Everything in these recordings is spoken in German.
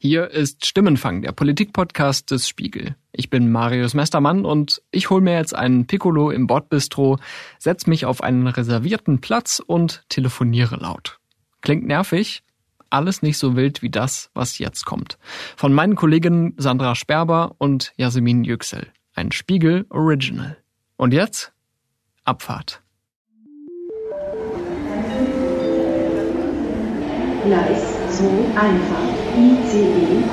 Hier ist Stimmenfang, der Politikpodcast des Spiegel. Ich bin Marius Mestermann und ich hole mir jetzt einen Piccolo im Bordbistro, setz mich auf einen reservierten Platz und telefoniere laut. Klingt nervig? Alles nicht so wild wie das, was jetzt kommt. Von meinen Kolleginnen Sandra Sperber und Jasmin Yüksel. Ein Spiegel Original. Und jetzt? Abfahrt. Gleis 2 Einfahrt ICE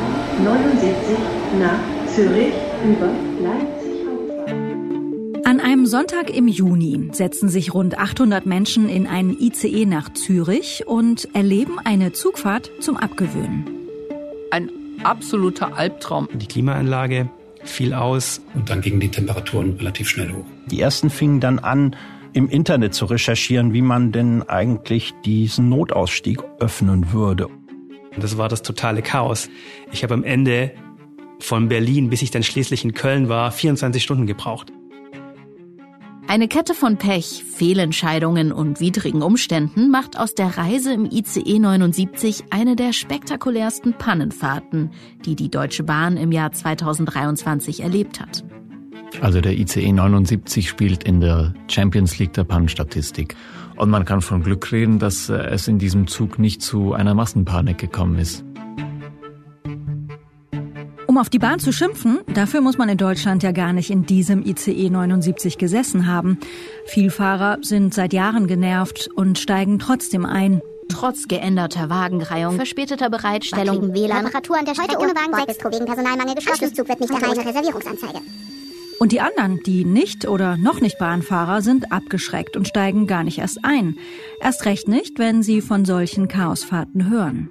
79 nach Zürich über Leipzig Hauptbahnhof. An einem Sonntag im Juni setzen sich rund 800 Menschen in einen ICE nach Zürich und erleben eine Zugfahrt zum Abgewöhnen. Ein absoluter Albtraum. Die Klimaanlage fiel aus. Und dann gingen die Temperaturen relativ schnell hoch. Die ersten fingen dann an, im Internet zu recherchieren, wie man denn eigentlich diesen Notausstieg öffnen würde. Das war das totale Chaos. Ich habe am Ende von Berlin, bis ich dann schließlich in Köln war, 24 Stunden gebraucht. Eine Kette von Pech, Fehlentscheidungen und widrigen Umständen macht aus der Reise im ICE 79 eine der spektakulärsten Pannenfahrten, die die Deutsche Bahn im Jahr 2023 erlebt hat. Also der ICE 79 spielt in der Champions League der Pannenstatistik. Und man kann von Glück reden, dass äh, es in diesem Zug nicht zu einer Massenpanik gekommen ist. Um auf die Bahn zu schimpfen, dafür muss man in Deutschland ja gar nicht in diesem ICE 79 gesessen haben. Vielfahrer sind seit Jahren genervt und steigen trotzdem ein. Trotz geänderter Wagenreihung, verspäteter Bereitstellung, WLAN, Reparatur an der Strecke, Heute ohne Wagen Bordbistro wegen Personalmangel geschlossen. Anschlusszug wird nicht erreicht. Reservierungsanzeige. Und die anderen, die nicht oder noch nicht Bahnfahrer, sind abgeschreckt und steigen gar nicht erst ein. Erst recht nicht, wenn sie von solchen Chaosfahrten hören.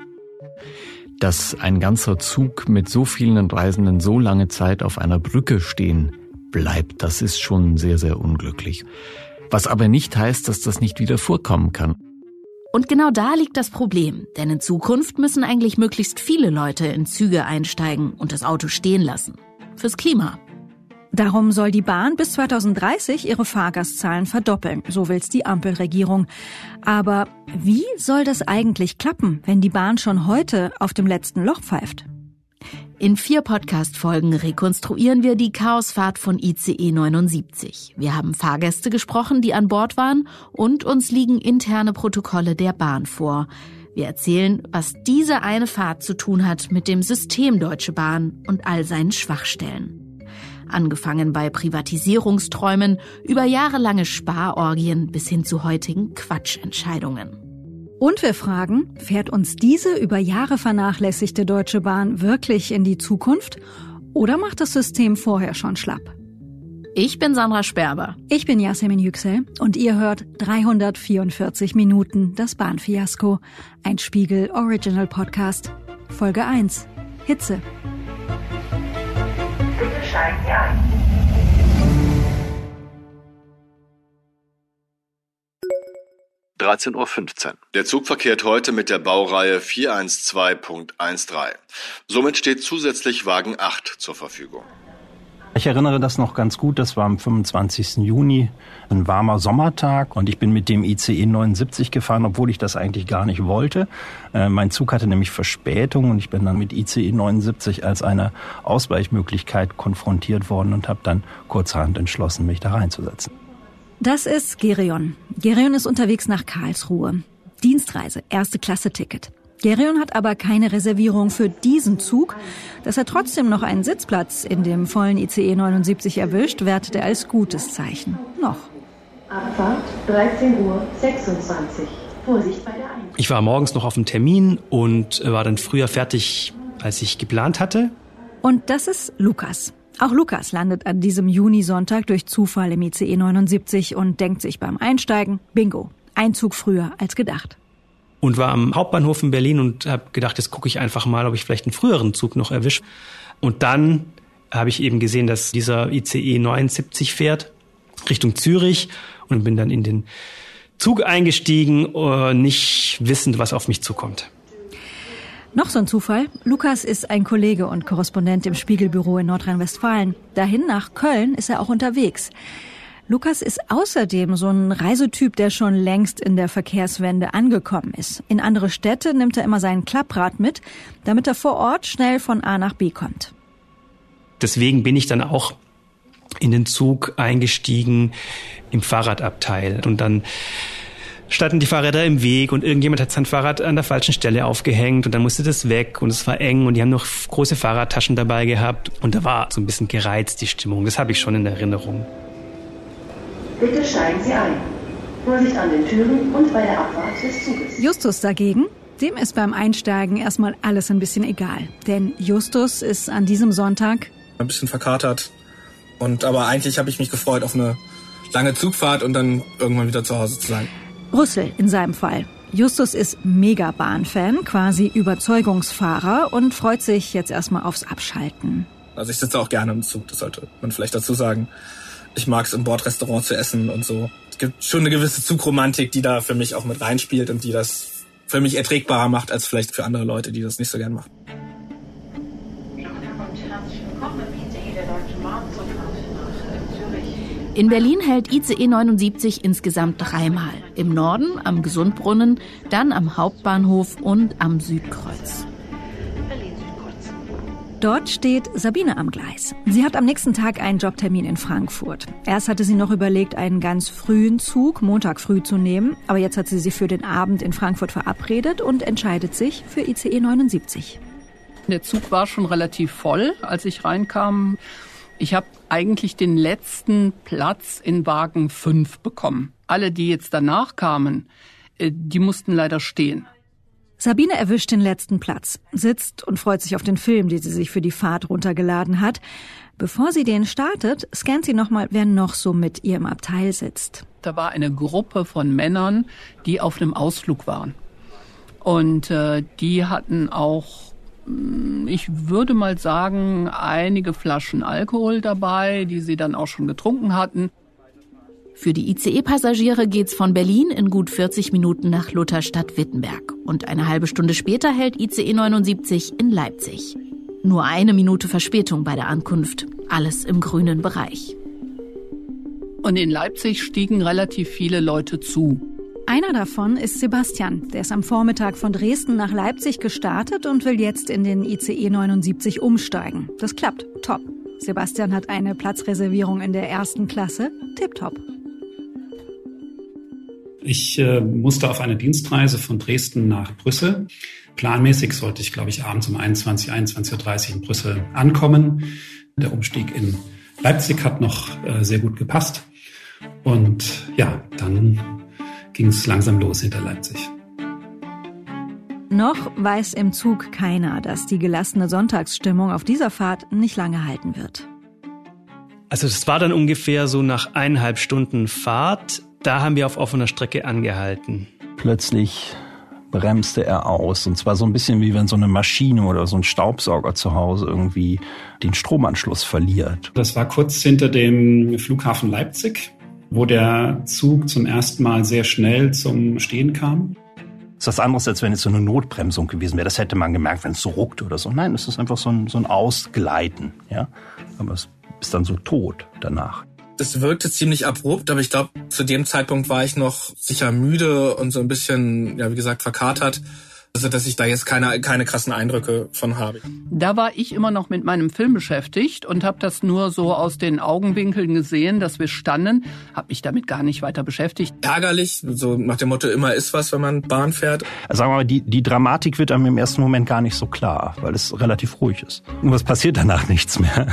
Dass ein ganzer Zug mit so vielen Reisenden so lange Zeit auf einer Brücke stehen bleibt, das ist schon sehr, sehr unglücklich. Was aber nicht heißt, dass das nicht wieder vorkommen kann. Und genau da liegt das Problem, denn in Zukunft müssen eigentlich möglichst viele Leute in Züge einsteigen und das Auto stehen lassen. Fürs Klima. Darum soll die Bahn bis 2030 ihre Fahrgastzahlen verdoppeln, so will's die Ampelregierung. Aber wie soll das eigentlich klappen, wenn die Bahn schon heute auf dem letzten Loch pfeift? In vier Podcast-Folgen rekonstruieren wir die Chaosfahrt von ICE 79. Wir haben Fahrgäste gesprochen, die an Bord waren und uns liegen interne Protokolle der Bahn vor. Wir erzählen, was diese eine Fahrt zu tun hat mit dem System Deutsche Bahn und all seinen Schwachstellen. Angefangen bei Privatisierungsträumen über jahrelange Sparorgien bis hin zu heutigen Quatschentscheidungen. Und wir fragen, fährt uns diese über Jahre vernachlässigte Deutsche Bahn wirklich in die Zukunft oder macht das System vorher schon schlapp? Ich bin Sandra Sperber. Ich bin Yasemin Yüksel und ihr hört 344 Minuten das Bahnfiasko, ein Spiegel Original Podcast, Folge 1, Hitze. Bitte steigen Sie ein. Uhr. Der Zug verkehrt heute mit der Baureihe 412.13. Somit steht zusätzlich Wagen 8 zur Verfügung. Ich erinnere das noch ganz gut, das war am 25. Juni, ein warmer Sommertag und ich bin mit dem ICE 79 gefahren, obwohl ich das eigentlich gar nicht wollte. Äh, mein Zug hatte nämlich Verspätung und ich bin dann mit ICE 79 als eine Ausweichmöglichkeit konfrontiert worden und habe dann kurzerhand entschlossen, mich da reinzusetzen. Das ist Gerion. Gerion ist unterwegs nach Karlsruhe. Dienstreise, erste Klasse Ticket. Gerion hat aber keine Reservierung für diesen Zug. Dass er trotzdem noch einen Sitzplatz in dem vollen ICE 79 erwischt, wertet er als gutes Zeichen. Noch. Abfahrt 13.26 Uhr. Vorsicht bei der Einfahrt. Ich war morgens noch auf dem Termin und war dann früher fertig, als ich geplant hatte. Und das ist Lukas. Auch Lukas landet an diesem Junisonntag durch Zufall im ICE 79 und denkt sich beim Einsteigen, bingo, ein Zug früher als gedacht. Und war am Hauptbahnhof in Berlin und habe gedacht, jetzt gucke ich einfach mal, ob ich vielleicht einen früheren Zug noch erwische. Und dann habe ich eben gesehen, dass dieser ICE 79 fährt Richtung Zürich und bin dann in den Zug eingestiegen, äh, nicht wissend, was auf mich zukommt. Noch so ein Zufall. Lukas ist ein Kollege und Korrespondent im Spiegelbüro in Nordrhein-Westfalen. Dahin nach Köln ist er auch unterwegs. Lukas ist außerdem so ein Reisetyp, der schon längst in der Verkehrswende angekommen ist. In andere Städte nimmt er immer sein Klapprad mit, damit er vor Ort schnell von A nach B kommt. Deswegen bin ich dann auch in den Zug eingestiegen im Fahrradabteil und dann standen die Fahrräder im Weg und irgendjemand hat sein Fahrrad an der falschen Stelle aufgehängt und dann musste das weg und es war eng und die haben noch große Fahrradtaschen dabei gehabt und da war so ein bisschen gereizt die Stimmung. Das habe ich schon in Erinnerung. Bitte steigen Sie ein. Vorsicht an den Türen und bei der Abfahrt des Zuges. Justus dagegen, dem ist beim Einsteigen erstmal alles ein bisschen egal. Denn Justus ist an diesem Sonntag ein bisschen verkatert. Und aber eigentlich habe ich mich gefreut auf eine lange Zugfahrt und dann irgendwann wieder zu Hause zu sein. Brüssel in seinem Fall. Justus ist Megabahn-Fan, quasi Überzeugungsfahrer und freut sich jetzt erstmal aufs Abschalten. Also ich sitze auch gerne im Zug, das sollte man vielleicht dazu sagen. Ich mag es im Bordrestaurant zu essen und so. Es gibt schon eine gewisse Zugromantik, die da für mich auch mit reinspielt und die das für mich erträgbarer macht als vielleicht für andere Leute, die das nicht so gern machen. In Berlin hält ICE 79 insgesamt dreimal. Im Norden, am Gesundbrunnen, dann am Hauptbahnhof und am Südkreuz. Dort steht Sabine am Gleis. Sie hat am nächsten Tag einen Jobtermin in Frankfurt. Erst hatte sie noch überlegt, einen ganz frühen Zug Montag früh zu nehmen, aber jetzt hat sie sich für den Abend in Frankfurt verabredet und entscheidet sich für ICE 79. Der Zug war schon relativ voll, als ich reinkam. Ich habe eigentlich den letzten Platz in Wagen 5 bekommen. Alle, die jetzt danach kamen, äh, die mussten leider stehen. Sabine erwischt den letzten Platz, sitzt und freut sich auf den Film, den sie sich für die Fahrt runtergeladen hat. Bevor sie den startet, scannt sie nochmal, wer noch so mit ihr im Abteil sitzt. Da war eine Gruppe von Männern, die auf einem Ausflug waren. Und äh, die hatten auch ich würde mal sagen, einige Flaschen Alkohol dabei, die sie dann auch schon getrunken hatten. Für die ICE-Passagiere geht's von Berlin in gut 40 Minuten nach Lutherstadt-Wittenberg. Und eine halbe Stunde später hält ICE 79 in Leipzig. Nur eine Minute Verspätung bei der Ankunft. Alles im grünen Bereich. Und in Leipzig stiegen relativ viele Leute zu. Einer davon ist Sebastian. Der ist am Vormittag von Dresden nach Leipzig gestartet und will jetzt in den ICE 79 umsteigen. Das klappt. Top. Sebastian hat eine Platzreservierung in der ersten Klasse. Tipptopp. Ich äh, musste auf eine Dienstreise von Dresden nach Brüssel. Planmäßig sollte ich, glaube ich, abends um 21, 21.30 Uhr in Brüssel ankommen. Der Umstieg in Leipzig hat noch äh, sehr gut gepasst. Und ja, dann ging es langsam los hinter Leipzig. Noch weiß im Zug keiner, dass die gelassene Sonntagsstimmung auf dieser Fahrt nicht lange halten wird. Also es war dann ungefähr so nach eineinhalb Stunden Fahrt. Da haben wir auf offener Strecke angehalten. Plötzlich bremste er aus. Und zwar so ein bisschen wie wenn so eine Maschine oder so ein Staubsauger zu Hause irgendwie den Stromanschluss verliert. Das war kurz hinter dem Flughafen Leipzig wo der Zug zum ersten Mal sehr schnell zum Stehen kam. Das ist was anderes, als wenn es so eine Notbremsung gewesen wäre. Das hätte man gemerkt, wenn es so ruckt oder so. Nein, es ist einfach so ein, so ein Ausgleiten. Ja? Aber es ist dann so tot danach. Das wirkte ziemlich abrupt, aber ich glaube, zu dem Zeitpunkt war ich noch sicher müde und so ein bisschen, ja, wie gesagt, verkatert. Also, dass ich da jetzt keine, keine krassen Eindrücke von habe. Da war ich immer noch mit meinem Film beschäftigt und habe das nur so aus den Augenwinkeln gesehen, dass wir standen, habe mich damit gar nicht weiter beschäftigt. Ärgerlich, so nach dem Motto, immer ist was, wenn man Bahn fährt. Also sagen wir mal, die, die Dramatik wird einem im ersten Moment gar nicht so klar, weil es relativ ruhig ist. Nur es passiert danach nichts mehr.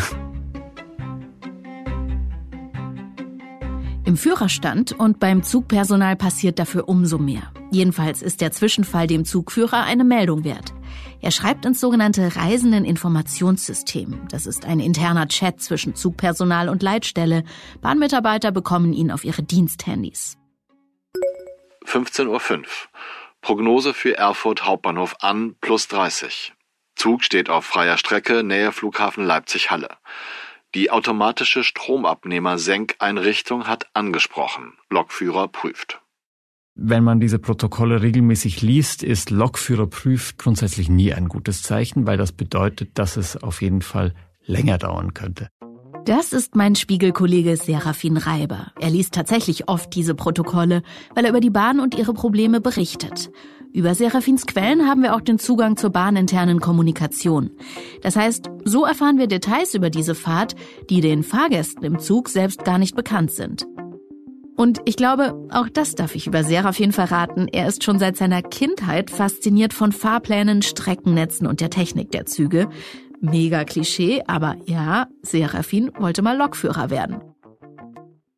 Im Führerstand und beim Zugpersonal passiert dafür umso mehr. Jedenfalls ist der Zwischenfall dem Zugführer eine Meldung wert. Er schreibt ins sogenannte Reisendeninformationssystem. Das ist ein interner Chat zwischen Zugpersonal und Leitstelle. Bahnmitarbeiter bekommen ihn auf ihre Diensthandys. 15.05 Uhr. Prognose für Erfurt Hauptbahnhof an plus 30. Zug steht auf freier Strecke, Nähe Flughafen Leipzig-Halle. Die automatische Stromabnehmer-Senkeinrichtung hat angesprochen. Lokführer prüft. Wenn man diese Protokolle regelmäßig liest, ist Lokführer prüft grundsätzlich nie ein gutes Zeichen, weil das bedeutet, dass es auf jeden Fall länger dauern könnte. Das ist mein Spiegelkollege Serafin Reiber. Er liest tatsächlich oft diese Protokolle, weil er über die Bahn und ihre Probleme berichtet. Über Serafins Quellen haben wir auch den Zugang zur bahninternen Kommunikation. Das heißt, so erfahren wir Details über diese Fahrt, die den Fahrgästen im Zug selbst gar nicht bekannt sind. Und ich glaube, auch das darf ich über Serafin verraten. Er ist schon seit seiner Kindheit fasziniert von Fahrplänen, Streckennetzen und der Technik der Züge. Mega Klischee, aber ja, Serafin wollte mal Lokführer werden.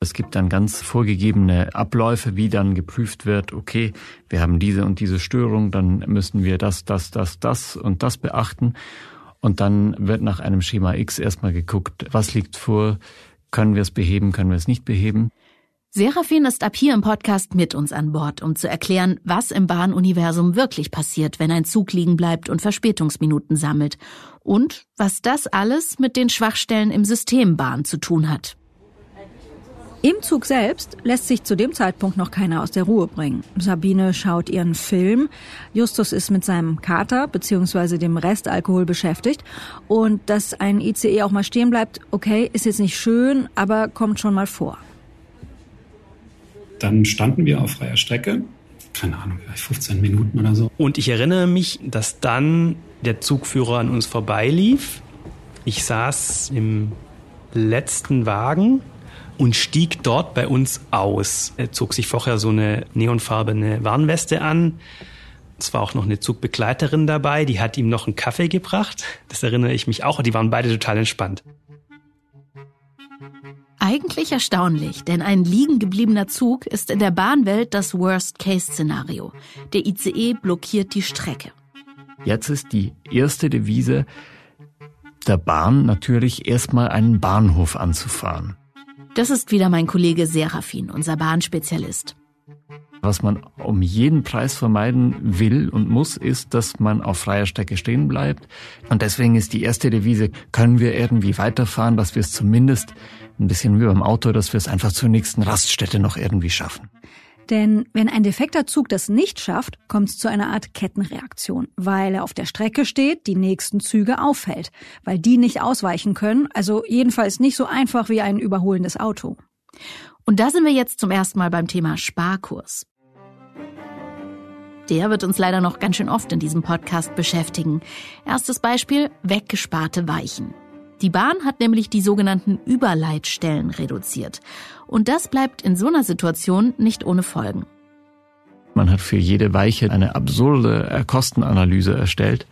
Es gibt dann ganz vorgegebene Abläufe, wie dann geprüft wird, okay, wir haben diese und diese Störung, dann müssen wir das, das, das, das und das beachten. Und dann wird nach einem Schema X erstmal geguckt, was liegt vor, können wir es beheben, können wir es nicht beheben. Serafin ist ab hier im Podcast mit uns an Bord, um zu erklären, was im Bahnuniversum wirklich passiert, wenn ein Zug liegen bleibt und Verspätungsminuten sammelt und was das alles mit den Schwachstellen im System Bahn zu tun hat. Im Zug selbst lässt sich zu dem Zeitpunkt noch keiner aus der Ruhe bringen. Sabine schaut ihren Film, Justus ist mit seinem Kater bzw. dem Restalkohol beschäftigt und dass ein ICE auch mal stehen bleibt, okay, ist jetzt nicht schön, aber kommt schon mal vor. Dann standen wir auf freier Strecke, keine Ahnung, vielleicht 15 Minuten oder so. Und ich erinnere mich, dass dann der Zugführer an uns vorbeilief. Ich saß im letzten Wagen und stieg dort bei uns aus. Er zog sich vorher so eine neonfarbene Warnweste an. Es war auch noch eine Zugbegleiterin dabei, die hat ihm noch einen Kaffee gebracht. Das erinnere ich mich auch. Die waren beide total entspannt. Eigentlich erstaunlich, denn ein liegen gebliebener Zug ist in der Bahnwelt das Worst-Case-Szenario. Der ICE blockiert die Strecke. Jetzt ist die erste Devise der Bahn natürlich erstmal einen Bahnhof anzufahren. Das ist wieder mein Kollege Serafin, unser Bahnspezialist. Was man um jeden Preis vermeiden will und muss, ist, dass man auf freier Strecke stehen bleibt. Und deswegen ist die erste Devise, können wir irgendwie weiterfahren, dass wir es zumindest ein bisschen wie beim Auto, dass wir es einfach zur nächsten Raststätte noch irgendwie schaffen. Denn wenn ein defekter Zug das nicht schafft, kommt es zu einer Art Kettenreaktion, weil er auf der Strecke steht, die nächsten Züge auffällt, weil die nicht ausweichen können, also jedenfalls nicht so einfach wie ein überholendes Auto. Und da sind wir jetzt zum ersten Mal beim Thema Sparkurs. Der wird uns leider noch ganz schön oft in diesem Podcast beschäftigen. Erstes Beispiel, weggesparte Weichen. Die Bahn hat nämlich die sogenannten Überleitstellen reduziert. Und das bleibt in so einer Situation nicht ohne Folgen. Man hat für jede Weiche eine absurde Kostenanalyse erstellt.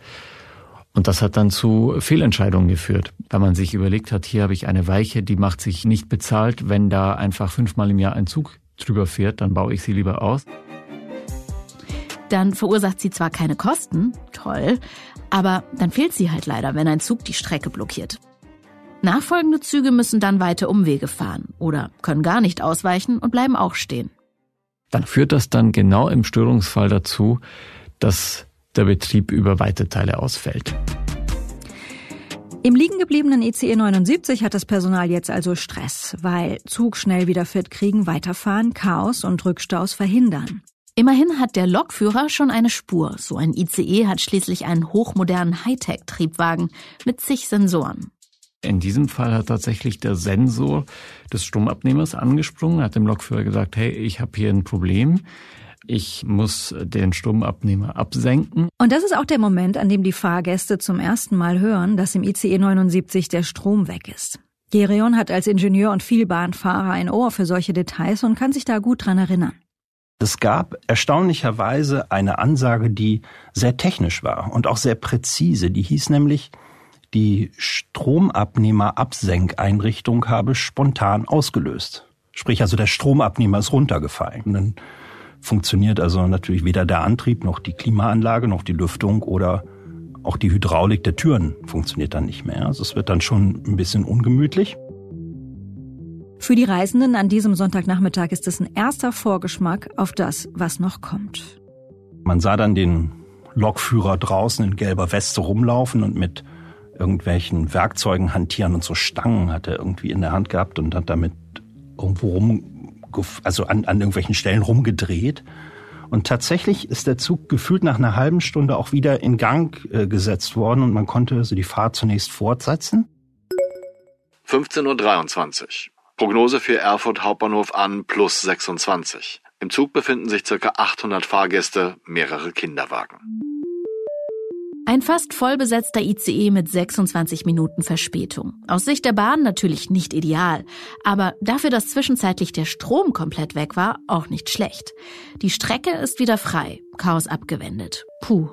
Und das hat dann zu Fehlentscheidungen geführt, weil man sich überlegt hat, hier habe ich eine Weiche, die macht sich nicht bezahlt. Wenn da einfach fünfmal im Jahr ein Zug drüber fährt, dann baue ich sie lieber aus. Dann verursacht sie zwar keine Kosten, toll, aber dann fehlt sie halt leider, wenn ein Zug die Strecke blockiert. Nachfolgende Züge müssen dann weite Umwege fahren oder können gar nicht ausweichen und bleiben auch stehen. Dann führt das dann genau im Störungsfall dazu, dass der Betrieb über weite Teile ausfällt. Im liegen gebliebenen ICE 79 hat das Personal jetzt also Stress, weil Zug schnell wieder fit kriegen, weiterfahren, Chaos und Rückstaus verhindern. Immerhin hat der Lokführer schon eine Spur. So ein ICE hat schließlich einen hochmodernen Hightech-Triebwagen mit zig Sensoren. In diesem Fall hat tatsächlich der Sensor des Stromabnehmers angesprungen, hat dem Lokführer gesagt, hey, ich habe hier ein Problem. Ich muss den Stromabnehmer absenken. Und das ist auch der Moment, an dem die Fahrgäste zum ersten Mal hören, dass im ICE 79 der Strom weg ist. Gerion hat als Ingenieur und Vielbahnfahrer ein Ohr für solche Details und kann sich da gut dran erinnern. Es gab erstaunlicherweise eine Ansage, die sehr technisch war und auch sehr präzise. Die hieß nämlich, die Stromabnehmer-Absenkeinrichtung habe spontan ausgelöst. Sprich also der Stromabnehmer ist runtergefallen. Und dann funktioniert also natürlich weder der Antrieb noch die Klimaanlage noch die Lüftung oder auch die Hydraulik der Türen funktioniert dann nicht mehr. Also es wird dann schon ein bisschen ungemütlich. Für die Reisenden an diesem Sonntagnachmittag ist es ein erster Vorgeschmack auf das, was noch kommt. Man sah dann den Lokführer draußen in gelber Weste rumlaufen und mit irgendwelchen Werkzeugen hantieren und so Stangen hat er irgendwie in der Hand gehabt und hat damit irgendwo rum, also an, an irgendwelchen Stellen rumgedreht. Und tatsächlich ist der Zug gefühlt nach einer halben Stunde auch wieder in Gang äh, gesetzt worden und man konnte also die Fahrt zunächst fortsetzen. 15.23 Uhr. Prognose für Erfurt Hauptbahnhof an plus 26. Im Zug befinden sich ca. 800 Fahrgäste, mehrere Kinderwagen. Ein fast voll besetzter ICE mit 26 Minuten Verspätung. Aus Sicht der Bahn natürlich nicht ideal, aber dafür, dass zwischenzeitlich der Strom komplett weg war, auch nicht schlecht. Die Strecke ist wieder frei, Chaos abgewendet. Puh.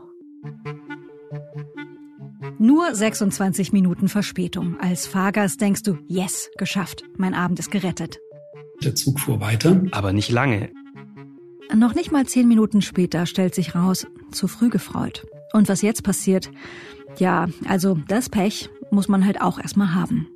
Nur 26 Minuten Verspätung. Als Fahrgast denkst du, yes, geschafft. Mein Abend ist gerettet. Der Zug fuhr weiter. Aber nicht lange. Noch nicht mal zehn Minuten später stellt sich raus, zu früh gefreut. Und was jetzt passiert? Ja, also das Pech muss man halt auch erstmal haben.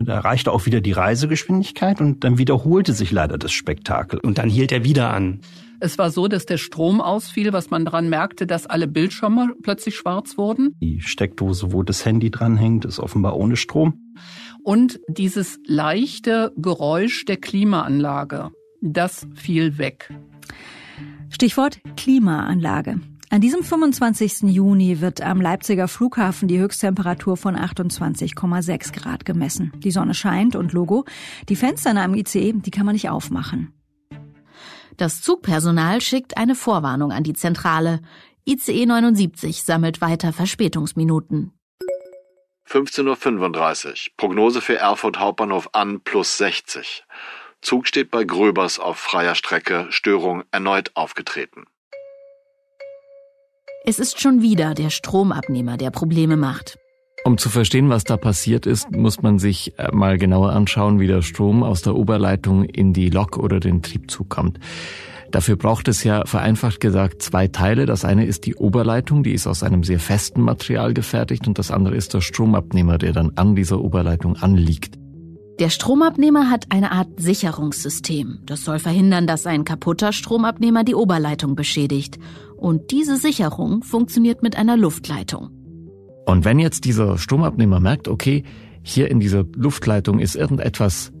Da erreichte auch wieder die Reisegeschwindigkeit und dann wiederholte sich leider das Spektakel. Und dann hielt er wieder an. Es war so, dass der Strom ausfiel, was man daran merkte, dass alle Bildschirme plötzlich schwarz wurden. Die Steckdose, wo das Handy dranhängt, ist offenbar ohne Strom. Und dieses leichte Geräusch der Klimaanlage, das fiel weg. Stichwort Klimaanlage. An diesem 25. Juni wird am Leipziger Flughafen die Höchsttemperatur von 28,6 Grad gemessen. Die Sonne scheint und Logo. Die Fenster in einem ICE, die kann man nicht aufmachen. Das Zugpersonal schickt eine Vorwarnung an die Zentrale. ICE 79 sammelt weiter Verspätungsminuten. 15.35 Uhr. Prognose für Erfurt Hauptbahnhof an plus 60. Zug steht bei Gröbers auf freier Strecke, Störung erneut aufgetreten. Es ist schon wieder der Stromabnehmer, der Probleme macht. Um zu verstehen, was da passiert ist, muss man sich äh, mal genauer anschauen, wie der Strom aus der Oberleitung in die Lok oder den Triebzug kommt. Dafür braucht es ja vereinfacht gesagt zwei Teile. Das eine ist die Oberleitung, die ist aus einem sehr festen Material gefertigt und das andere ist der Stromabnehmer, der dann an dieser Oberleitung anliegt. Der Stromabnehmer hat eine Art Sicherungssystem. Das soll verhindern, dass ein kaputter Stromabnehmer die Oberleitung beschädigt. Und diese Sicherung funktioniert mit einer Luftleitung. Und wenn jetzt dieser Stromabnehmer merkt, okay, hier in dieser Luftleitung ist irgendetwas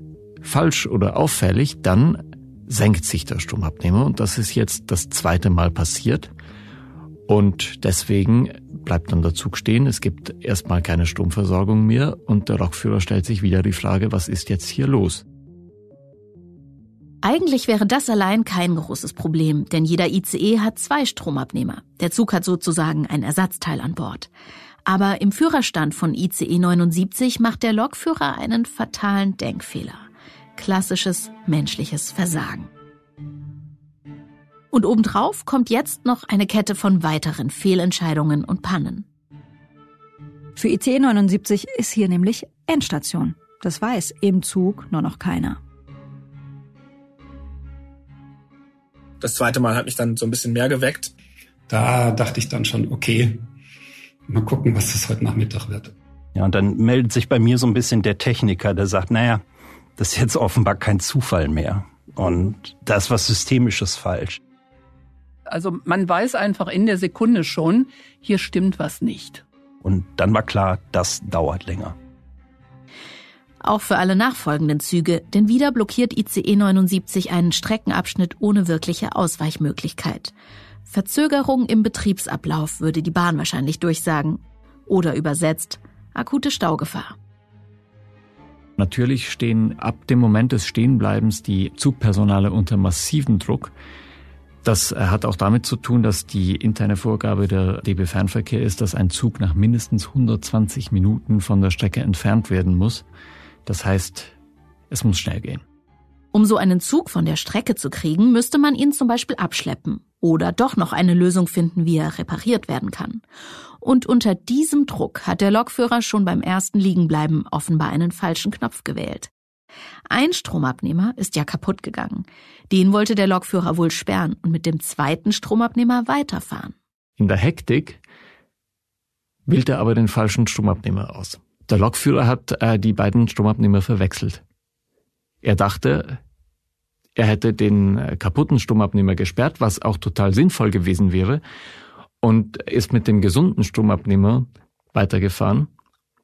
falsch oder auffällig, dann senkt sich der Stromabnehmer und das ist jetzt das zweite Mal passiert. Und deswegen bleibt dann der Zug stehen. Es gibt erstmal keine Stromversorgung mehr und der Lokführer stellt sich wieder die Frage, was ist jetzt hier los? Eigentlich wäre das allein kein großes Problem, denn jeder ICE hat zwei Stromabnehmer. Der Zug hat sozusagen ein Ersatzteil an Bord. Aber im Führerstand von ICE 79 macht der Lokführer einen fatalen Denkfehler. Klassisches menschliches Versagen. Und obendrauf kommt jetzt noch eine Kette von weiteren Fehlentscheidungen und Pannen. Für ICE 79 ist hier nämlich Endstation. Das weiß im Zug nur noch keiner. Das zweite Mal hat mich dann so ein bisschen mehr geweckt. Da dachte ich dann schon, okay, mal gucken, was das heute Nachmittag wird. Ja, und dann meldet sich bei mir so ein bisschen der Techniker, der sagt, naja, das ist jetzt offenbar kein Zufall mehr. Und da ist was Systemisches falsch. Also man weiß einfach in der Sekunde schon, hier stimmt was nicht. Und dann war klar, das dauert länger. Auch für alle nachfolgenden Züge, denn wieder blockiert ICE 79 einen Streckenabschnitt ohne wirkliche Ausweichmöglichkeit. Verzögerung im Betriebsablauf würde die Bahn wahrscheinlich durchsagen. Oder übersetzt, akute Staugefahr. Natürlich stehen ab dem Moment des Stehenbleibens die Zugpersonale unter massivem Druck. Das hat auch damit zu tun, dass die interne Vorgabe der DB Fernverkehr ist, dass ein Zug nach mindestens 120 Minuten von der Strecke entfernt werden muss. Das heißt, es muss schnell gehen. Um so einen Zug von der Strecke zu kriegen, müsste man ihn zum Beispiel abschleppen oder doch noch eine Lösung finden, wie er repariert werden kann. Und unter diesem Druck hat der Lokführer schon beim ersten Liegenbleiben offenbar einen falschen Knopf gewählt. Ein Stromabnehmer ist ja kaputt gegangen. Den wollte der Lokführer wohl sperren und mit dem zweiten Stromabnehmer weiterfahren. In der Hektik wählt er aber den falschen Stromabnehmer aus. Der Lokführer hat äh, die beiden Stromabnehmer verwechselt. Er dachte, er hätte den äh, kaputten Stromabnehmer gesperrt, was auch total sinnvoll gewesen wäre, und ist mit dem gesunden Stromabnehmer weitergefahren.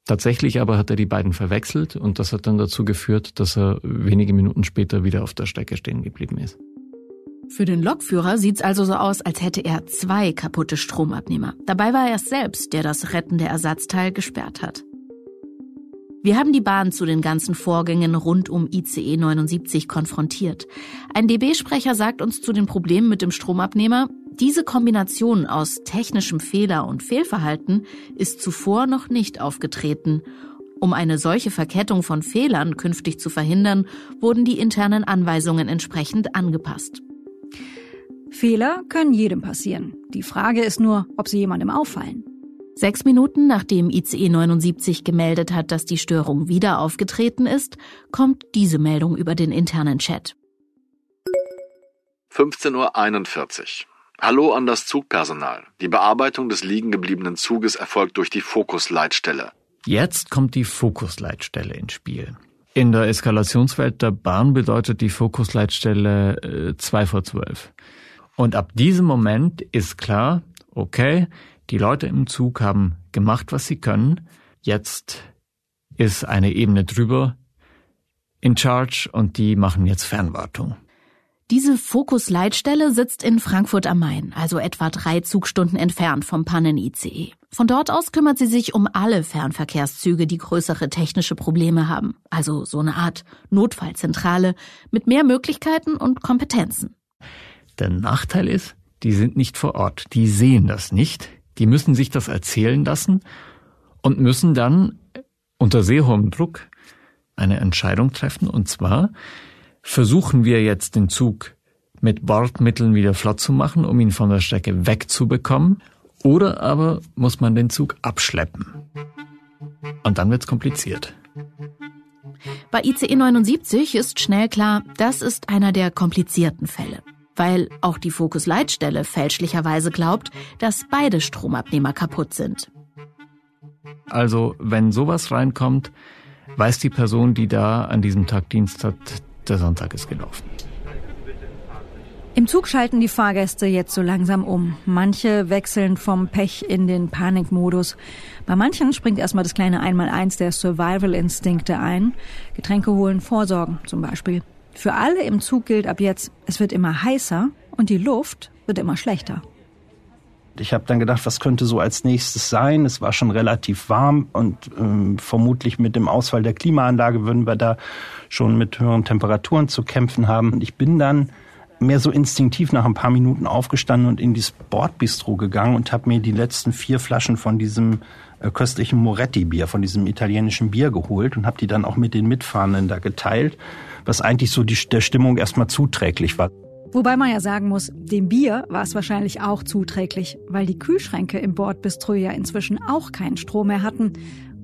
Tatsächlich aber hat er die beiden verwechselt und das hat dann dazu geführt, dass er wenige Minuten später wieder auf der Strecke stehen geblieben ist. Für den Lokführer sieht's also so aus, als hätte er zwei kaputte Stromabnehmer. Dabei war er es selbst, der das rettende Ersatzteil gesperrt hat. Wir haben die Bahn zu den ganzen Vorgängen rund um ICE 79 konfrontiert. Ein DB-Sprecher sagt uns zu den Problemen mit dem Stromabnehmer, diese Kombination aus technischem Fehler und Fehlverhalten ist zuvor noch nicht aufgetreten. Um eine solche Verkettung von Fehlern künftig zu verhindern, wurden die internen Anweisungen entsprechend angepasst. Fehler können jedem passieren. Die Frage ist nur, ob sie jemandem auffallen. Sechs Minuten nachdem ICE 79 gemeldet hat, dass die Störung wieder aufgetreten ist, kommt diese Meldung über den internen Chat. 15.41 Uhr. Hallo an das Zugpersonal. Die Bearbeitung des liegen gebliebenen Zuges erfolgt durch die Fokusleitstelle. Jetzt kommt die Fokusleitstelle ins Spiel. In der Eskalationswelt der Bahn bedeutet die Fokusleitstelle äh, 2 vor 12. Und ab diesem Moment ist klar, okay, die Leute im Zug haben gemacht, was sie können. Jetzt ist eine Ebene drüber in Charge und die machen jetzt Fernwartung. Diese Fokus-Leitstelle sitzt in Frankfurt am Main, also etwa drei Zugstunden entfernt vom Pannen-ICE. Von dort aus kümmert sie sich um alle Fernverkehrszüge, die größere technische Probleme haben. Also so eine Art Notfallzentrale mit mehr Möglichkeiten und Kompetenzen. Der Nachteil ist, die sind nicht vor Ort. Die sehen das nicht. Die müssen sich das erzählen lassen und müssen dann unter sehr hohem Druck eine Entscheidung treffen. Und zwar versuchen wir jetzt den Zug mit Bordmitteln wieder flott zu machen, um ihn von der Strecke wegzubekommen. Oder aber muss man den Zug abschleppen. Und dann wird's kompliziert. Bei ICE 79 ist schnell klar, das ist einer der komplizierten Fälle weil auch die Fokus-Leitstelle fälschlicherweise glaubt, dass beide Stromabnehmer kaputt sind. Also, wenn sowas reinkommt, weiß die Person, die da an diesem Tag Dienst hat, der Sonntag ist gelaufen. Im Zug schalten die Fahrgäste jetzt so langsam um. Manche wechseln vom Pech in den Panikmodus. Bei manchen springt erstmal das kleine Einmaleins der Survival-Instinkte ein. Getränke holen, vorsorgen zum Beispiel. Für alle im Zug gilt ab jetzt, es wird immer heißer und die Luft wird immer schlechter. Ich habe dann gedacht, was könnte so als nächstes sein? Es war schon relativ warm und ähm, vermutlich mit dem Ausfall der Klimaanlage würden wir da schon mit höheren Temperaturen zu kämpfen haben. Und ich bin dann mehr so instinktiv nach ein paar Minuten aufgestanden und in dieses Bordbistro gegangen und habe mir die letzten vier Flaschen von diesem äh, köstlichen Moretti-Bier, von diesem italienischen Bier geholt und habe die dann auch mit den Mitfahrenden da geteilt was eigentlich so die, der Stimmung erstmal zuträglich war. Wobei man ja sagen muss, dem Bier war es wahrscheinlich auch zuträglich, weil die Kühlschränke im Bordbistro ja inzwischen auch keinen Strom mehr hatten.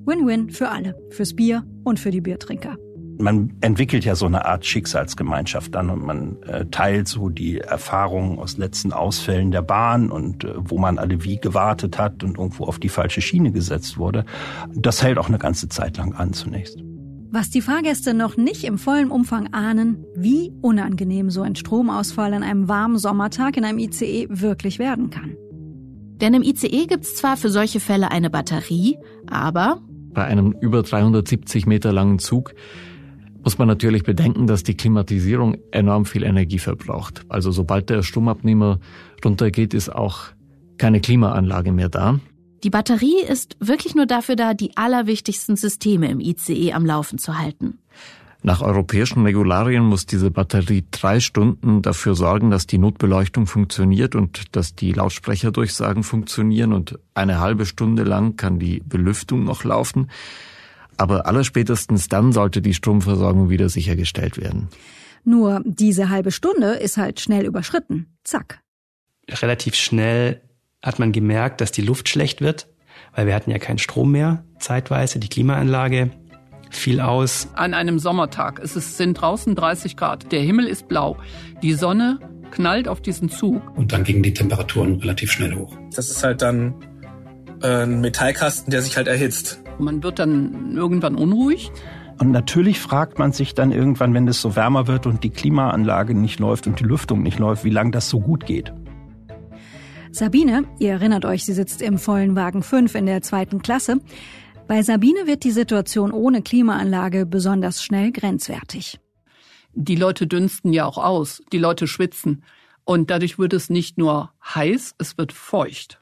Win-win für alle, fürs Bier und für die Biertrinker. Man entwickelt ja so eine Art Schicksalsgemeinschaft dann und man äh, teilt so die Erfahrungen aus letzten Ausfällen der Bahn und äh, wo man alle wie gewartet hat und irgendwo auf die falsche Schiene gesetzt wurde. Das hält auch eine ganze Zeit lang an zunächst. Was die Fahrgäste noch nicht im vollen Umfang ahnen, wie unangenehm so ein Stromausfall an einem warmen Sommertag in einem ICE wirklich werden kann. Denn im ICE gibt's zwar für solche Fälle eine Batterie, aber bei einem über 370 Meter langen Zug muss man natürlich bedenken, dass die Klimatisierung enorm viel Energie verbraucht. Also sobald der Stromabnehmer runtergeht, ist auch keine Klimaanlage mehr da. Die Batterie ist wirklich nur dafür da, die allerwichtigsten Systeme im ICE am Laufen zu halten. Nach europäischen Regularien muss diese Batterie drei Stunden dafür sorgen, dass die Notbeleuchtung funktioniert und dass die Lautsprecherdurchsagen funktionieren und eine halbe Stunde lang kann die Belüftung noch laufen. Aber allerspätestens dann sollte die Stromversorgung wieder sichergestellt werden. Nur diese halbe Stunde ist halt schnell überschritten. Zack. Relativ schnell hat man gemerkt, dass die Luft schlecht wird, weil wir hatten ja keinen Strom mehr zeitweise, die Klimaanlage fiel aus. An einem Sommertag, es sind draußen 30 Grad, der Himmel ist blau, die Sonne knallt auf diesen Zug. Und dann gingen die Temperaturen relativ schnell hoch. Das ist halt dann äh, ein Metallkasten, der sich halt erhitzt. Man wird dann irgendwann unruhig. Und natürlich fragt man sich dann irgendwann, wenn es so wärmer wird und die Klimaanlage nicht läuft und die Lüftung nicht läuft, wie lange das so gut geht. Sabine, ihr erinnert euch, sie sitzt im vollen Wagen 5 in der zweiten Klasse. Bei Sabine wird die Situation ohne Klimaanlage besonders schnell grenzwertig. Die Leute dünsten ja auch aus, die Leute schwitzen. Und dadurch wird es nicht nur heiß, es wird feucht.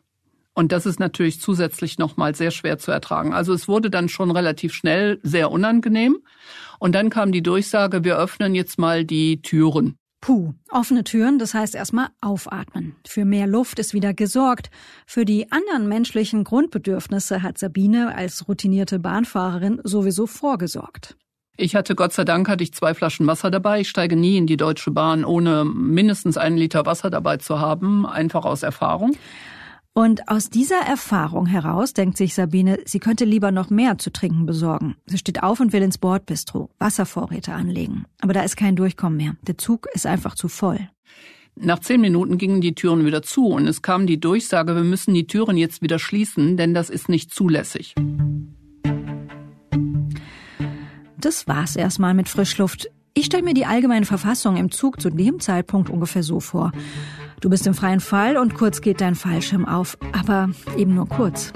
Und das ist natürlich zusätzlich nochmal sehr schwer zu ertragen. Also es wurde dann schon relativ schnell sehr unangenehm. Und dann kam die Durchsage, wir öffnen jetzt mal die Türen. Puh, offene Türen, das heißt erstmal aufatmen. Für mehr Luft ist wieder gesorgt. Für die anderen menschlichen Grundbedürfnisse hat Sabine als routinierte Bahnfahrerin sowieso vorgesorgt. Ich hatte Gott sei Dank hatte ich zwei Flaschen Wasser dabei. Ich steige nie in die Deutsche Bahn, ohne mindestens einen Liter Wasser dabei zu haben, einfach aus Erfahrung. Und aus dieser Erfahrung heraus denkt sich Sabine, sie könnte lieber noch mehr zu trinken besorgen. Sie steht auf und will ins Bordbistro Wasservorräte anlegen. Aber da ist kein Durchkommen mehr. Der Zug ist einfach zu voll. Nach zehn Minuten gingen die Türen wieder zu und es kam die Durchsage, wir müssen die Türen jetzt wieder schließen, denn das ist nicht zulässig. Das war's erstmal mit Frischluft. Ich stelle mir die allgemeine Verfassung im Zug zu dem Zeitpunkt ungefähr so vor. Du bist im freien Fall und kurz geht dein Fallschirm auf, aber eben nur kurz.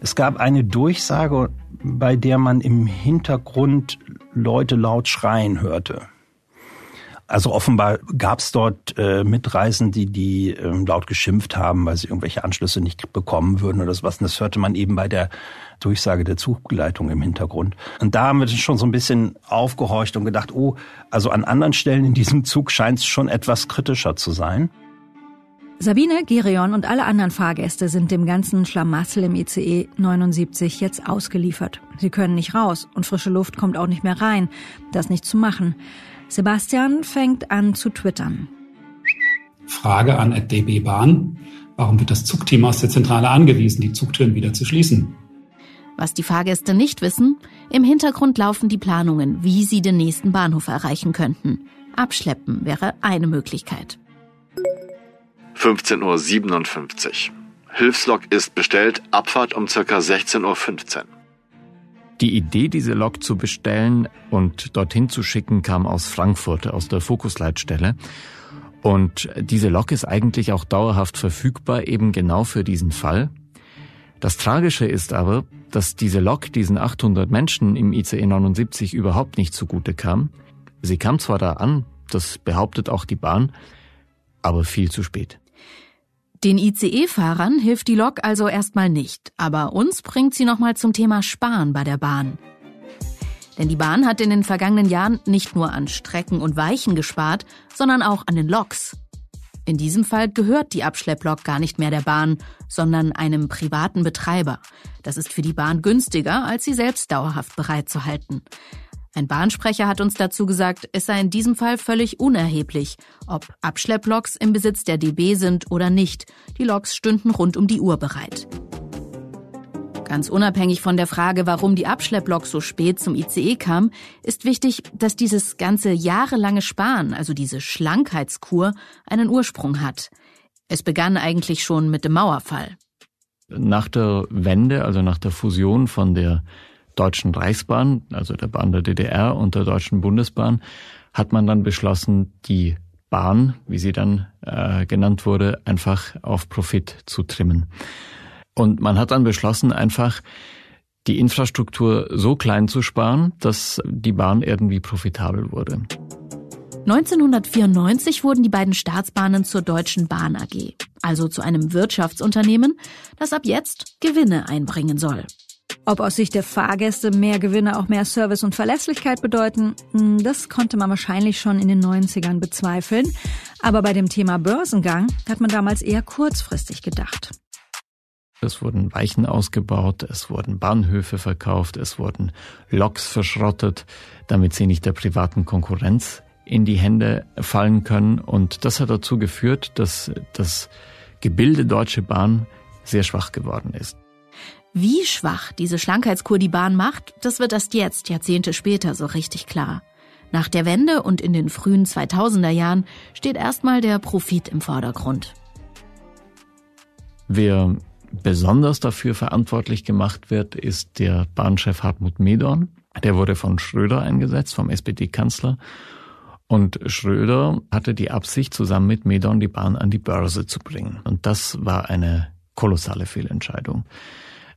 Es gab eine Durchsage, bei der man im Hintergrund Leute laut schreien hörte. Also offenbar gab es dort äh, Mitreisende, die ähm, laut geschimpft haben, weil sie irgendwelche Anschlüsse nicht bekommen würden oder sowas. Und das hörte man eben bei der Durchsage der Zugbegleitung im Hintergrund. Und da haben wir schon so ein bisschen aufgehorcht und gedacht, oh, also an anderen Stellen in diesem Zug scheint es schon etwas kritischer zu sein. Sabine, Gerion und alle anderen Fahrgäste sind dem ganzen Schlamassel im ICE 79 jetzt ausgeliefert. Sie können nicht raus und frische Luft kommt auch nicht mehr rein. Das nicht zu machen. Sebastian fängt an zu twittern. Frage an DB Bahn. Warum wird das Zugteam aus der Zentrale angewiesen, die Zugtüren wieder zu schließen? Was die Fahrgäste nicht wissen, im Hintergrund laufen die Planungen, wie sie den nächsten Bahnhof erreichen könnten. Abschleppen wäre eine Möglichkeit. 15.57 Uhr. Hilfslok ist bestellt, Abfahrt um circa 16.15 Uhr. Die Idee, diese Lok zu bestellen und dorthin zu schicken, kam aus Frankfurt, aus der Fokusleitstelle. Und diese Lok ist eigentlich auch dauerhaft verfügbar, eben genau für diesen Fall. Das Tragische ist aber, dass diese Lok diesen 800 Menschen im ICE 79 überhaupt nicht zugute kam. Sie kam zwar da an, das behauptet auch die Bahn, aber viel zu spät. Den ICE-Fahrern hilft die Lok also erstmal nicht, aber uns bringt sie nochmal zum Thema Sparen bei der Bahn. Denn die Bahn hat in den vergangenen Jahren nicht nur an Strecken und Weichen gespart, sondern auch an den Loks. In diesem Fall gehört die Abschlepplok gar nicht mehr der Bahn, sondern einem privaten Betreiber. Das ist für die Bahn günstiger, als sie selbst dauerhaft bereitzuhalten. Ein Bahnsprecher hat uns dazu gesagt, es sei in diesem Fall völlig unerheblich, ob Abschlepploks im Besitz der DB sind oder nicht. Die Loks stünden rund um die Uhr bereit. Ganz unabhängig von der Frage, warum die Abschlepplok so spät zum ICE kam, ist wichtig, dass dieses ganze jahrelange Sparen, also diese Schlankheitskur, einen Ursprung hat. Es begann eigentlich schon mit dem Mauerfall. Nach der Wende, also nach der Fusion von der Deutschen Reichsbahn, also der Bahn der DDR und der Deutschen Bundesbahn, hat man dann beschlossen, die Bahn, wie sie dann äh, genannt wurde, einfach auf Profit zu trimmen. Und man hat dann beschlossen, einfach die Infrastruktur so klein zu sparen, dass die Bahn irgendwie profitabel wurde. 1994 wurden die beiden Staatsbahnen zur Deutschen Bahn AG, also zu einem Wirtschaftsunternehmen, das ab jetzt Gewinne einbringen soll. Ob aus Sicht der Fahrgäste mehr Gewinne auch mehr Service und Verlässlichkeit bedeuten, hm, das konnte man wahrscheinlich schon in den 90ern bezweifeln. Aber bei dem Thema Börsengang hat man damals eher kurzfristig gedacht. Es wurden Weichen ausgebaut, es wurden Bahnhöfe verkauft, es wurden Loks verschrottet, damit sie nicht der privaten Konkurrenz in die Hände fallen können. Und das hat dazu geführt, dass das Gebilde Deutsche Bahn sehr schwach geworden ist. Wie schwach diese Schlankheitskur die Bahn macht, das wird erst jetzt, Jahrzehnte später, so richtig klar. Nach der Wende und in den frühen 2000er Jahren steht erstmal der Profit im Vordergrund. Wer besonders dafür verantwortlich gemacht wird, ist der Bahnchef Hartmut Medorn. Der wurde von Schröder eingesetzt, vom SPD-Kanzler. Und Schröder hatte die Absicht, zusammen mit Medorn die Bahn an die Börse zu bringen. Und das war eine kolossale Fehlentscheidung.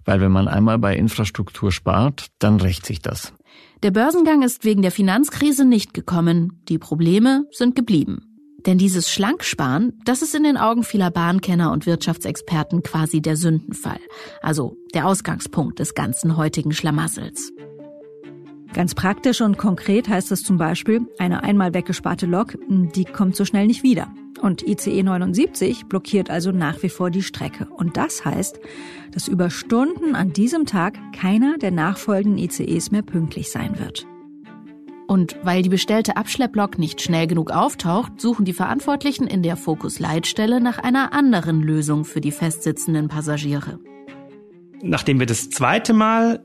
Weil wenn man einmal bei Infrastruktur spart, dann rächt sich das. Der Börsengang ist wegen der Finanzkrise nicht gekommen. Die Probleme sind geblieben. Denn dieses Schlanksparen, das ist in den Augen vieler Bahnkenner und Wirtschaftsexperten quasi der Sündenfall. Also der Ausgangspunkt des ganzen heutigen Schlamassels. Ganz praktisch und konkret heißt es zum Beispiel, eine einmal weggesparte Lok, die kommt so schnell nicht wieder. Und ICE 79 blockiert also nach wie vor die Strecke. Und das heißt, dass über Stunden an diesem Tag keiner der nachfolgenden ICEs mehr pünktlich sein wird. Und weil die bestellte Abschlepplok nicht schnell genug auftaucht, suchen die Verantwortlichen in der Fokus-Leitstelle nach einer anderen Lösung für die festsitzenden Passagiere. Nachdem wir das zweite Mal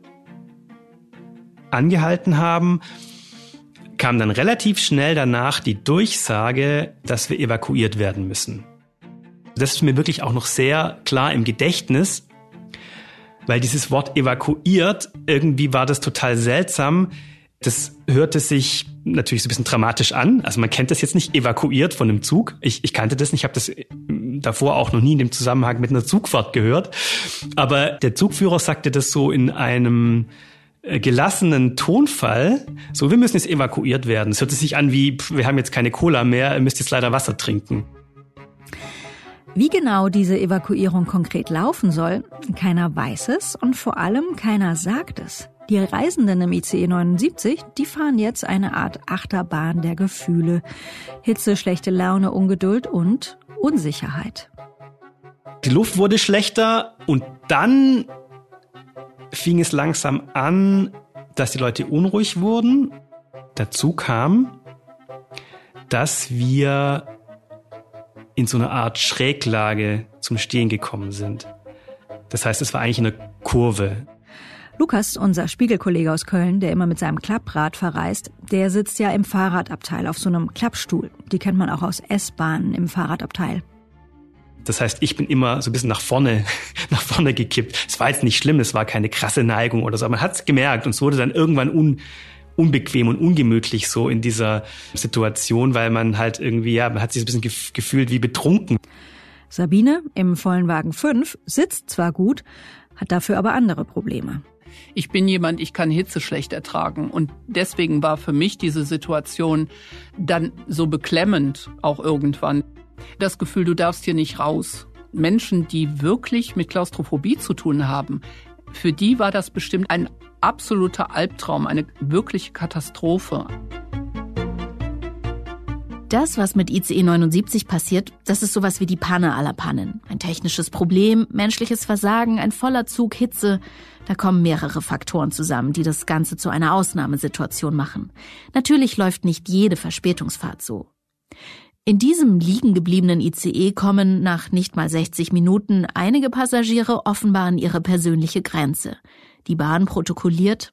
angehalten haben, kam dann relativ schnell danach die Durchsage, dass wir evakuiert werden müssen. Das ist mir wirklich auch noch sehr klar im Gedächtnis, weil dieses Wort evakuiert, irgendwie war das total seltsam. Das hörte sich natürlich so ein bisschen dramatisch an. Also man kennt das jetzt nicht evakuiert von einem Zug. Ich, ich kannte das nicht, ich habe das davor auch noch nie in dem Zusammenhang mit einer Zugfahrt gehört. Aber der Zugführer sagte das so in einem gelassenen Tonfall. So, wir müssen jetzt evakuiert werden. Es hört sich an wie, wir haben jetzt keine Cola mehr, ihr müsst jetzt leider Wasser trinken. Wie genau diese Evakuierung konkret laufen soll, keiner weiß es und vor allem keiner sagt es. Die Reisenden im ICE 79, die fahren jetzt eine Art Achterbahn der Gefühle. Hitze, schlechte Laune, Ungeduld und Unsicherheit. Die Luft wurde schlechter und dann fing es langsam an, dass die Leute unruhig wurden. Dazu kam, dass wir in so eine Art Schräglage zum Stehen gekommen sind. Das heißt, es war eigentlich eine Kurve. Lukas, unser Spiegelkollege aus Köln, der immer mit seinem Klapprad verreist, der sitzt ja im Fahrradabteil auf so einem Klappstuhl. Die kennt man auch aus S-Bahnen im Fahrradabteil. Das heißt, ich bin immer so ein bisschen nach vorne, nach vorne gekippt. Es war jetzt nicht schlimm, es war keine krasse Neigung oder so. Man hat es gemerkt und es wurde dann irgendwann un, unbequem und ungemütlich so in dieser Situation, weil man halt irgendwie, ja, man hat sich ein bisschen gefühlt wie betrunken. Sabine im vollen Wagen 5 sitzt zwar gut, hat dafür aber andere Probleme. Ich bin jemand, ich kann Hitze schlecht ertragen. Und deswegen war für mich diese Situation dann so beklemmend auch irgendwann. Das Gefühl, du darfst hier nicht raus. Menschen, die wirklich mit Klaustrophobie zu tun haben, für die war das bestimmt ein absoluter Albtraum, eine wirkliche Katastrophe. Das, was mit ICE 79 passiert, das ist sowas wie die Panne aller Pannen. Ein technisches Problem, menschliches Versagen, ein voller Zug, Hitze. Da kommen mehrere Faktoren zusammen, die das Ganze zu einer Ausnahmesituation machen. Natürlich läuft nicht jede Verspätungsfahrt so. In diesem liegen gebliebenen ICE kommen nach nicht mal 60 Minuten einige Passagiere offenbar an ihre persönliche Grenze. Die Bahn protokolliert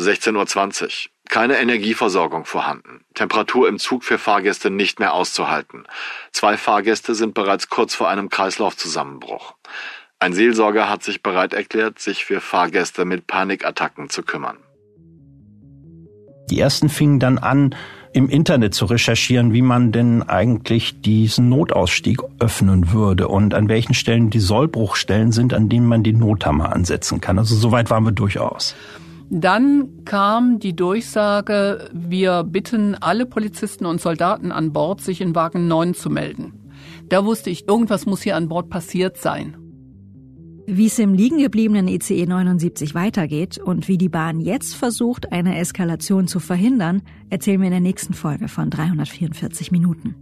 16.20 Uhr. Keine Energieversorgung vorhanden. Temperatur im Zug für Fahrgäste nicht mehr auszuhalten. Zwei Fahrgäste sind bereits kurz vor einem Kreislaufzusammenbruch. Ein Seelsorger hat sich bereit erklärt, sich für Fahrgäste mit Panikattacken zu kümmern. Die ersten fingen dann an, im Internet zu recherchieren, wie man denn eigentlich diesen Notausstieg öffnen würde und an welchen Stellen die Sollbruchstellen sind, an denen man die Nothammer ansetzen kann. Also soweit waren wir durchaus. Dann kam die Durchsage, wir bitten alle Polizisten und Soldaten an Bord, sich in Wagen 9 zu melden. Da wusste ich, irgendwas muss hier an Bord passiert sein. Wie es im liegen gebliebenen ICE 79 weitergeht und wie die Bahn jetzt versucht, eine Eskalation zu verhindern, erzählen wir in der nächsten Folge von 344 Minuten.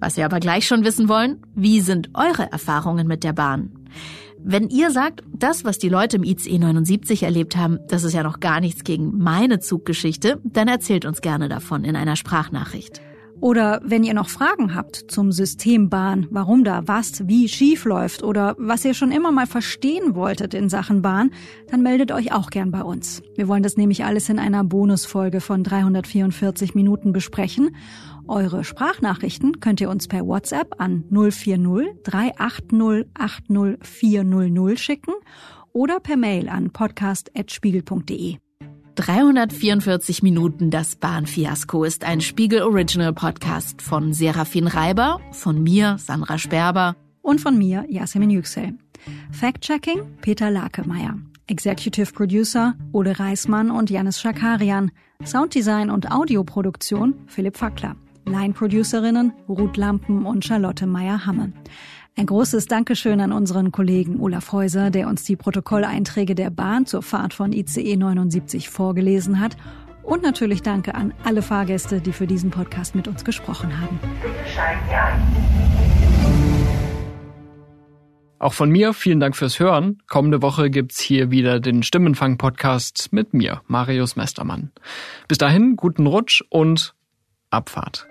Was wir aber gleich schon wissen wollen, wie sind eure Erfahrungen mit der Bahn? Wenn ihr sagt, das, was die Leute im ICE 79 erlebt haben, das ist ja noch gar nichts gegen meine Zuggeschichte, dann erzählt uns gerne davon in einer Sprachnachricht. Oder wenn ihr noch Fragen habt zum System Bahn, warum da was wie schief läuft oder was ihr schon immer mal verstehen wolltet in Sachen Bahn, dann meldet euch auch gern bei uns. Wir wollen das nämlich alles in einer Bonusfolge von 344 Minuten besprechen eure Sprachnachrichten könnt ihr uns per WhatsApp an 040 380 80 400 schicken oder per Mail an podcast.spiegel.de. 344 Minuten das Bahnfiasko ist ein Spiegel Original Podcast von Serafin Reiber, von mir Sandra Sperber und von mir Yasemin Yüksel. Fact-Checking Peter Lakemeyer. Executive Producer Ole Reismann und Janis Schakarian. Sounddesign und Audioproduktion Philipp Fackler. Line-Producerinnen Ruth Lampen und Charlotte Meyer-Hamme. Ein großes Dankeschön an unseren Kollegen Olaf Häuser, der uns die Protokolleinträge der Bahn zur Fahrt von ICE 79 vorgelesen hat. Und natürlich danke an alle Fahrgäste, die für diesen Podcast mit uns gesprochen haben. Bitte steigen Sie ein. Auch von mir vielen Dank fürs Hören. Kommende Woche gibt's hier wieder den Stimmenfang-Podcast mit mir, Marius Mestermann. Bis dahin, guten Rutsch und Abfahrt.